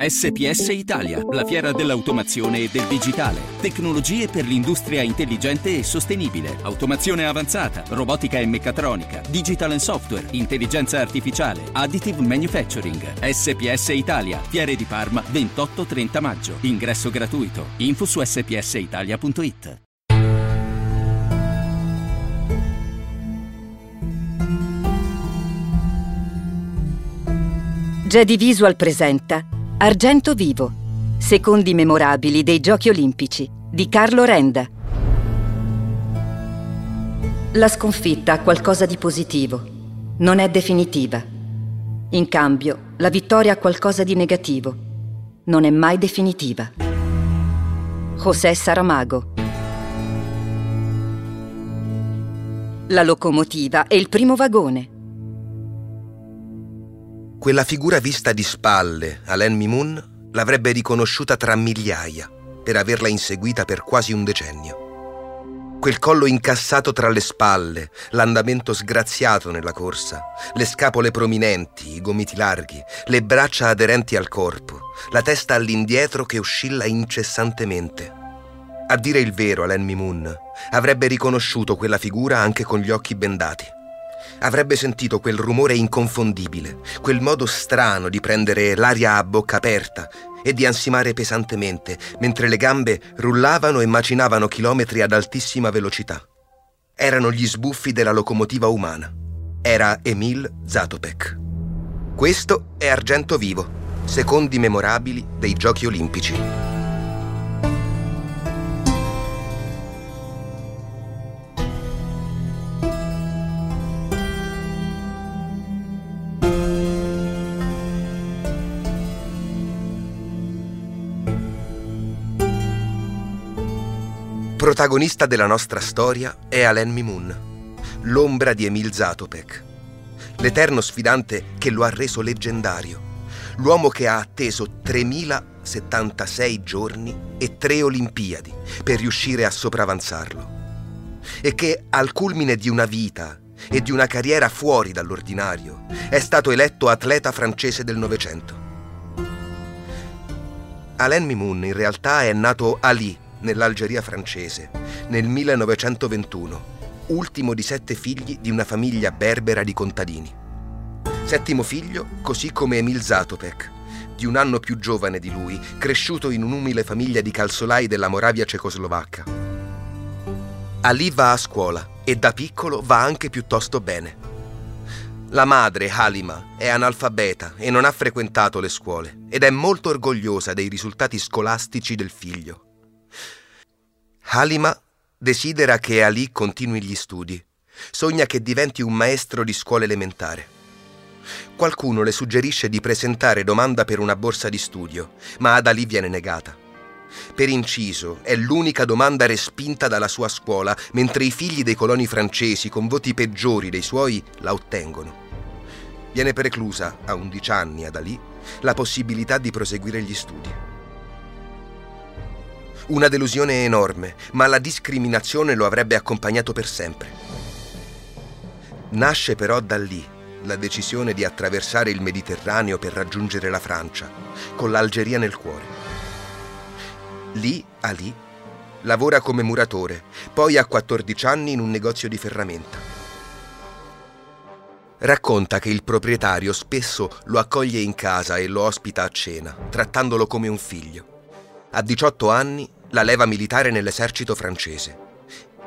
SPS Italia, la fiera dell'automazione e del digitale. Tecnologie per l'industria intelligente e sostenibile. Automazione avanzata, robotica e meccatronica, digital and software, intelligenza artificiale, additive manufacturing. SPS Italia, Fiere di Parma, 28-30 maggio. Ingresso gratuito. Info su spsitalia.it. Jedi Visual presenta Argento Vivo, secondi memorabili dei Giochi Olimpici di Carlo Renda. La sconfitta ha qualcosa di positivo, non è definitiva. In cambio, la vittoria ha qualcosa di negativo, non è mai definitiva. José Saramago. La locomotiva e il primo vagone. Quella figura vista di spalle, Alain Mimoun, l'avrebbe riconosciuta tra migliaia per averla inseguita per quasi un decennio. Quel collo incassato tra le spalle, l'andamento sgraziato nella corsa, le scapole prominenti, i gomiti larghi, le braccia aderenti al corpo, la testa all'indietro che oscilla incessantemente. A dire il vero, Alain Mimoun avrebbe riconosciuto quella figura anche con gli occhi bendati avrebbe sentito quel rumore inconfondibile, quel modo strano di prendere l'aria a bocca aperta e di ansimare pesantemente, mentre le gambe rullavano e macinavano chilometri ad altissima velocità. Erano gli sbuffi della locomotiva umana. Era Emil Zatopek. Questo è Argento Vivo, secondi memorabili dei Giochi Olimpici. Protagonista della nostra storia è Alain Mimoun, l'ombra di Emil Zatopek, l'eterno sfidante che lo ha reso leggendario, l'uomo che ha atteso 3076 giorni e tre Olimpiadi per riuscire a sopravanzarlo e che al culmine di una vita e di una carriera fuori dall'ordinario è stato eletto atleta francese del Novecento. Alain Mimoun in realtà è nato a Lille nell'Algeria francese, nel 1921, ultimo di sette figli di una famiglia berbera di contadini. Settimo figlio, così come Emil Zatopek, di un anno più giovane di lui, cresciuto in un'umile famiglia di calzolai della Moravia cecoslovacca. Ali va a scuola e da piccolo va anche piuttosto bene. La madre, Halima, è analfabeta e non ha frequentato le scuole ed è molto orgogliosa dei risultati scolastici del figlio. Halima desidera che Ali continui gli studi. Sogna che diventi un maestro di scuola elementare. Qualcuno le suggerisce di presentare domanda per una borsa di studio, ma ad Ali viene negata. Per inciso, è l'unica domanda respinta dalla sua scuola, mentre i figli dei coloni francesi con voti peggiori dei suoi la ottengono. Viene preclusa, a 11 anni ad Ali, la possibilità di proseguire gli studi. Una delusione enorme, ma la discriminazione lo avrebbe accompagnato per sempre. Nasce però da lì la decisione di attraversare il Mediterraneo per raggiungere la Francia, con l'Algeria nel cuore. Lì, Ali, lavora come muratore, poi a 14 anni in un negozio di ferramenta. Racconta che il proprietario spesso lo accoglie in casa e lo ospita a cena, trattandolo come un figlio. A 18 anni la leva militare nell'esercito francese.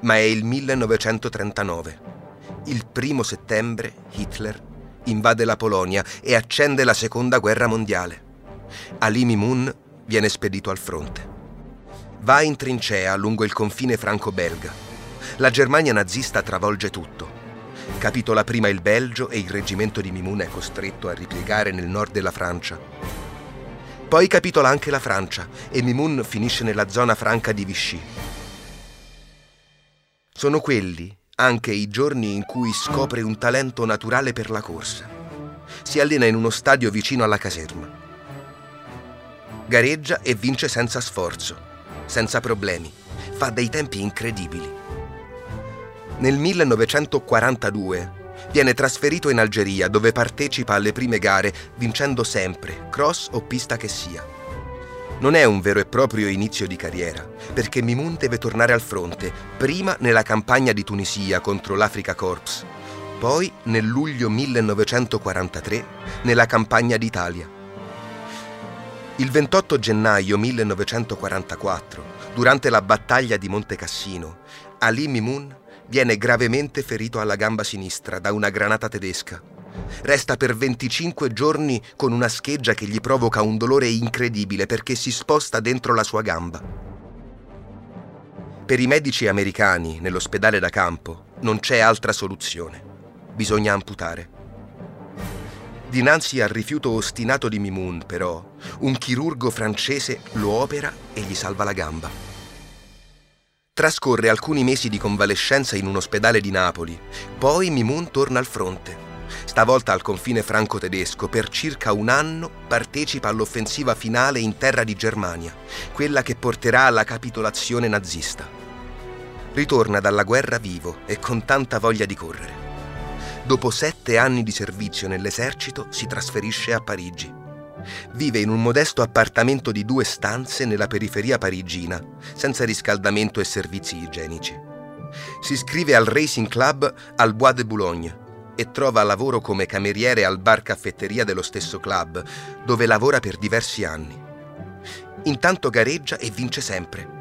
Ma è il 1939. Il primo settembre Hitler invade la Polonia e accende la seconda guerra mondiale. Ali Mimoun viene spedito al fronte. Va in trincea lungo il confine franco-belga. La Germania nazista travolge tutto. Capitola prima il Belgio e il reggimento di Mimoun è costretto a ripiegare nel nord della Francia. Poi capitola anche la Francia e Mimoun finisce nella zona franca di Vichy. Sono quelli anche i giorni in cui scopre un talento naturale per la corsa. Si allena in uno stadio vicino alla caserma. Gareggia e vince senza sforzo, senza problemi. Fa dei tempi incredibili. Nel 1942 viene trasferito in Algeria dove partecipa alle prime gare vincendo sempre, cross o pista che sia. Non è un vero e proprio inizio di carriera, perché Mimoun deve tornare al fronte, prima nella campagna di Tunisia contro l'Africa Corps, poi nel luglio 1943 nella campagna d'Italia. Il 28 gennaio 1944, durante la battaglia di Monte Cassino, Ali Mimoun viene gravemente ferito alla gamba sinistra da una granata tedesca. Resta per 25 giorni con una scheggia che gli provoca un dolore incredibile perché si sposta dentro la sua gamba. Per i medici americani nell'ospedale da campo non c'è altra soluzione. Bisogna amputare. Dinanzi al rifiuto ostinato di Mimoun, però, un chirurgo francese lo opera e gli salva la gamba. Trascorre alcuni mesi di convalescenza in un ospedale di Napoli, poi Mimoun torna al fronte. Stavolta al confine franco-tedesco, per circa un anno partecipa all'offensiva finale in terra di Germania, quella che porterà alla capitolazione nazista. Ritorna dalla guerra vivo e con tanta voglia di correre. Dopo sette anni di servizio nell'esercito si trasferisce a Parigi. Vive in un modesto appartamento di due stanze nella periferia parigina, senza riscaldamento e servizi igienici. Si iscrive al Racing Club al Bois de Boulogne e trova lavoro come cameriere al bar caffetteria dello stesso club, dove lavora per diversi anni. Intanto gareggia e vince sempre.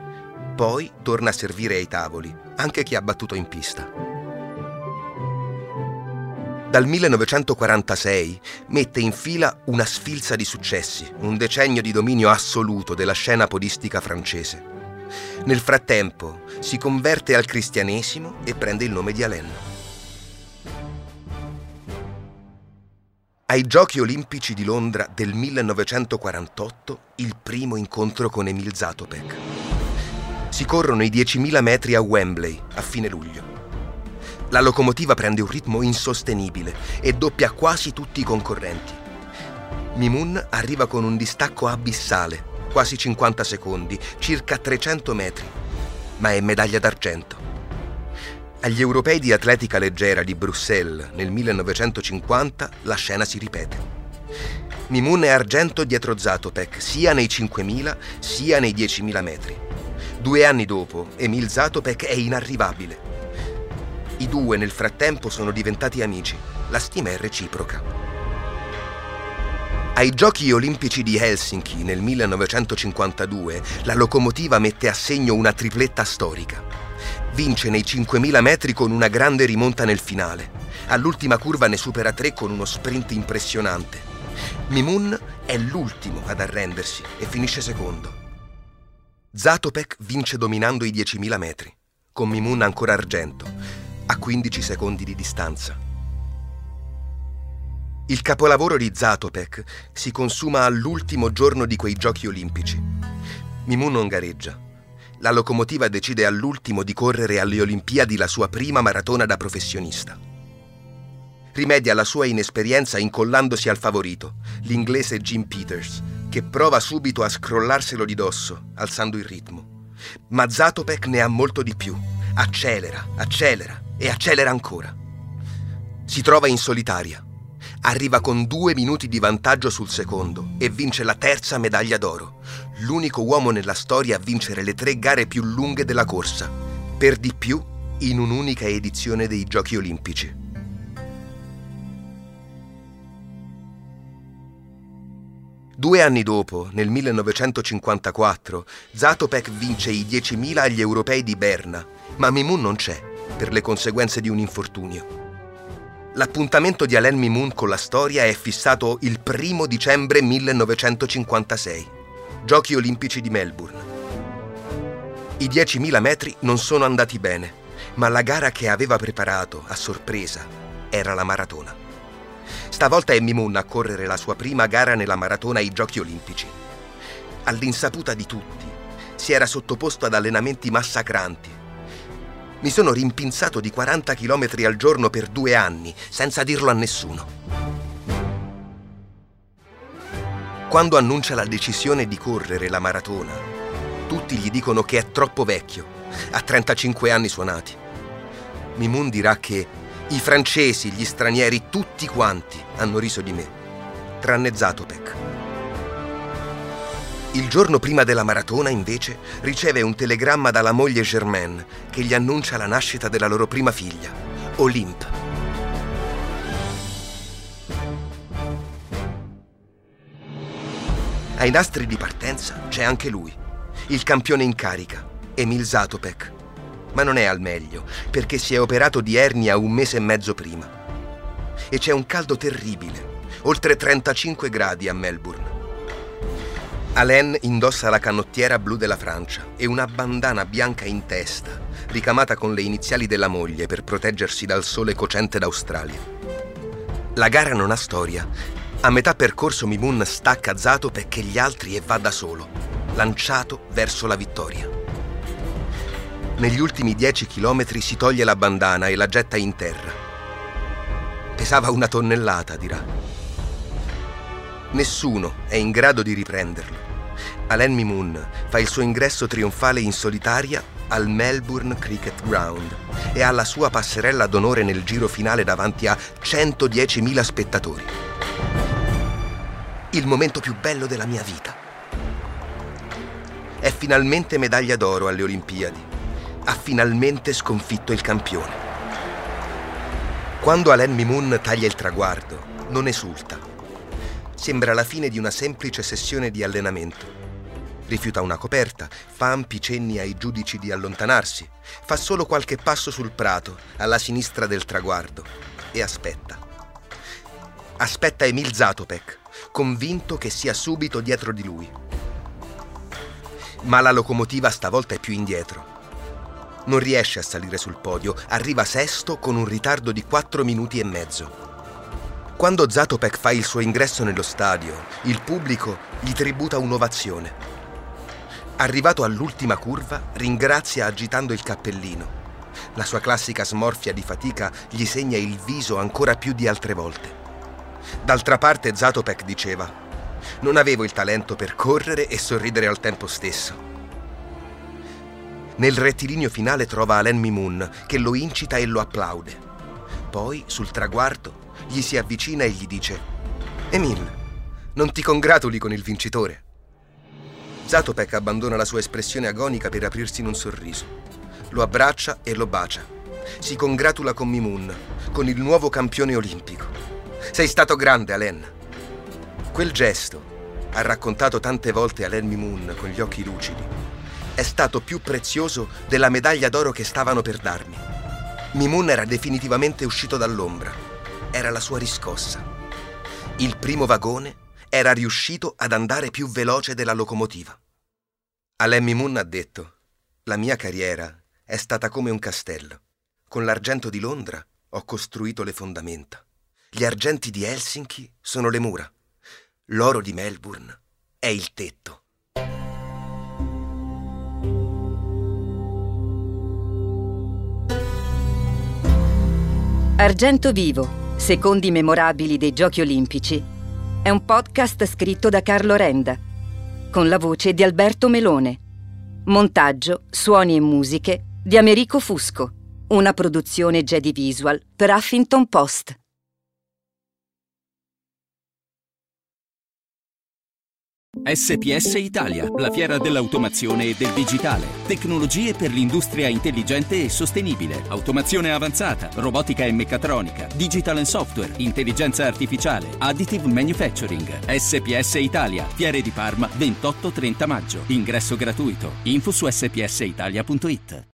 Poi torna a servire ai tavoli, anche chi ha battuto in pista. Dal 1946 mette in fila una sfilza di successi, un decennio di dominio assoluto della scena podistica francese. Nel frattempo si converte al cristianesimo e prende il nome di Alain. Ai Giochi olimpici di Londra del 1948 il primo incontro con Emil Zatopek. Si corrono i 10.000 metri a Wembley a fine luglio. La locomotiva prende un ritmo insostenibile e doppia quasi tutti i concorrenti. Mimun arriva con un distacco abissale, quasi 50 secondi, circa 300 metri, ma è medaglia d'argento. Agli europei di atletica leggera di Bruxelles nel 1950 la scena si ripete. Mimun è argento dietro Zatopek sia nei 5.000 sia nei 10.000 metri. Due anni dopo, Emil Zatopek è inarrivabile i due nel frattempo sono diventati amici. La stima è reciproca. Ai Giochi olimpici di Helsinki nel 1952 la locomotiva mette a segno una tripletta storica. Vince nei 5.000 metri con una grande rimonta nel finale. All'ultima curva ne supera tre con uno sprint impressionante. Mimun è l'ultimo ad arrendersi e finisce secondo. Zatopek vince dominando i 10.000 metri, con Mimun ancora argento a 15 secondi di distanza. Il capolavoro di Zatopek si consuma all'ultimo giorno di quei giochi olimpici. Mimu non gareggia. La locomotiva decide all'ultimo di correre alle Olimpiadi la sua prima maratona da professionista. Rimedia la sua inesperienza incollandosi al favorito, l'inglese Jim Peters, che prova subito a scrollarselo di dosso, alzando il ritmo. Ma Zatopek ne ha molto di più. Accelera, accelera e accelera ancora. Si trova in solitaria. Arriva con due minuti di vantaggio sul secondo e vince la terza medaglia d'oro. L'unico uomo nella storia a vincere le tre gare più lunghe della corsa. Per di più in un'unica edizione dei Giochi Olimpici. Due anni dopo, nel 1954, Zatopek vince i 10.000 agli europei di Berna, ma Mimun non c'è per le conseguenze di un infortunio. L'appuntamento di Alain Mimoun con la storia è fissato il primo dicembre 1956, Giochi olimpici di Melbourne. I 10.000 metri non sono andati bene, ma la gara che aveva preparato, a sorpresa, era la maratona. Stavolta è Mimoun a correre la sua prima gara nella maratona ai Giochi olimpici. All'insaputa di tutti, si era sottoposto ad allenamenti massacranti mi sono rimpinzato di 40 km al giorno per due anni, senza dirlo a nessuno. Quando annuncia la decisione di correre la maratona, tutti gli dicono che è troppo vecchio, ha 35 anni suonati. Mimun dirà che I francesi, gli stranieri, tutti quanti hanno riso di me, tranne Zatopek. Il giorno prima della maratona, invece, riceve un telegramma dalla moglie Germaine che gli annuncia la nascita della loro prima figlia, Olympe. Ai nastri di partenza c'è anche lui, il campione in carica, Emil Zatopek. Ma non è al meglio, perché si è operato di ernia un mese e mezzo prima. E c'è un caldo terribile, oltre 35 gradi a Melbourne. Alain indossa la canottiera blu della Francia e una bandana bianca in testa, ricamata con le iniziali della moglie per proteggersi dal sole cocente d'Australia. La gara non ha storia. A metà percorso Mimun stacca Zato perché gli altri e va da solo, lanciato verso la vittoria. Negli ultimi dieci chilometri si toglie la bandana e la getta in terra. Pesava una tonnellata, dirà. Nessuno è in grado di riprenderlo. Alain Mimoun fa il suo ingresso trionfale in solitaria al Melbourne Cricket Ground e ha la sua passerella d'onore nel giro finale davanti a 110.000 spettatori. Il momento più bello della mia vita. È finalmente medaglia d'oro alle Olimpiadi. Ha finalmente sconfitto il campione. Quando Alain Mimoun taglia il traguardo, non esulta. Sembra la fine di una semplice sessione di allenamento rifiuta una coperta, fa ampi cenni ai giudici di allontanarsi, fa solo qualche passo sul prato, alla sinistra del traguardo, e aspetta. Aspetta Emil Zatopek, convinto che sia subito dietro di lui. Ma la locomotiva stavolta è più indietro. Non riesce a salire sul podio, arriva sesto con un ritardo di 4 minuti e mezzo. Quando Zatopek fa il suo ingresso nello stadio, il pubblico gli tributa un'ovazione. Arrivato all'ultima curva, ringrazia agitando il cappellino. La sua classica smorfia di fatica gli segna il viso ancora più di altre volte. D'altra parte Zatopek diceva, non avevo il talento per correre e sorridere al tempo stesso. Nel rettilineo finale trova Alain Mimoun che lo incita e lo applaude. Poi, sul traguardo, gli si avvicina e gli dice, Emil, non ti congratuli con il vincitore. Zatopek abbandona la sua espressione agonica per aprirsi in un sorriso. Lo abbraccia e lo bacia. Si congratula con Mimun, con il nuovo campione olimpico. Sei stato grande, Alain. Quel gesto, ha raccontato tante volte Alain Mimun con gli occhi lucidi, è stato più prezioso della medaglia d'oro che stavano per darmi. Mimun era definitivamente uscito dall'ombra. Era la sua riscossa. Il primo vagone era riuscito ad andare più veloce della locomotiva. Alain Mimoun ha detto, la mia carriera è stata come un castello. Con l'argento di Londra ho costruito le fondamenta. Gli argenti di Helsinki sono le mura. L'oro di Melbourne è il tetto. Argento Vivo, secondi memorabili dei Giochi Olimpici è un podcast scritto da Carlo Renda, con la voce di Alberto Melone. Montaggio, suoni e musiche di Americo Fusco. Una produzione Jedi Visual per Huffington Post. SPS Italia, la fiera dell'automazione e del digitale. Tecnologie per l'industria intelligente e sostenibile. Automazione avanzata, robotica e meccatronica, digital and software, intelligenza artificiale, additive manufacturing. SPS Italia, Fiere di Parma, 28-30 maggio. Ingresso gratuito. Info su spsitalia.it.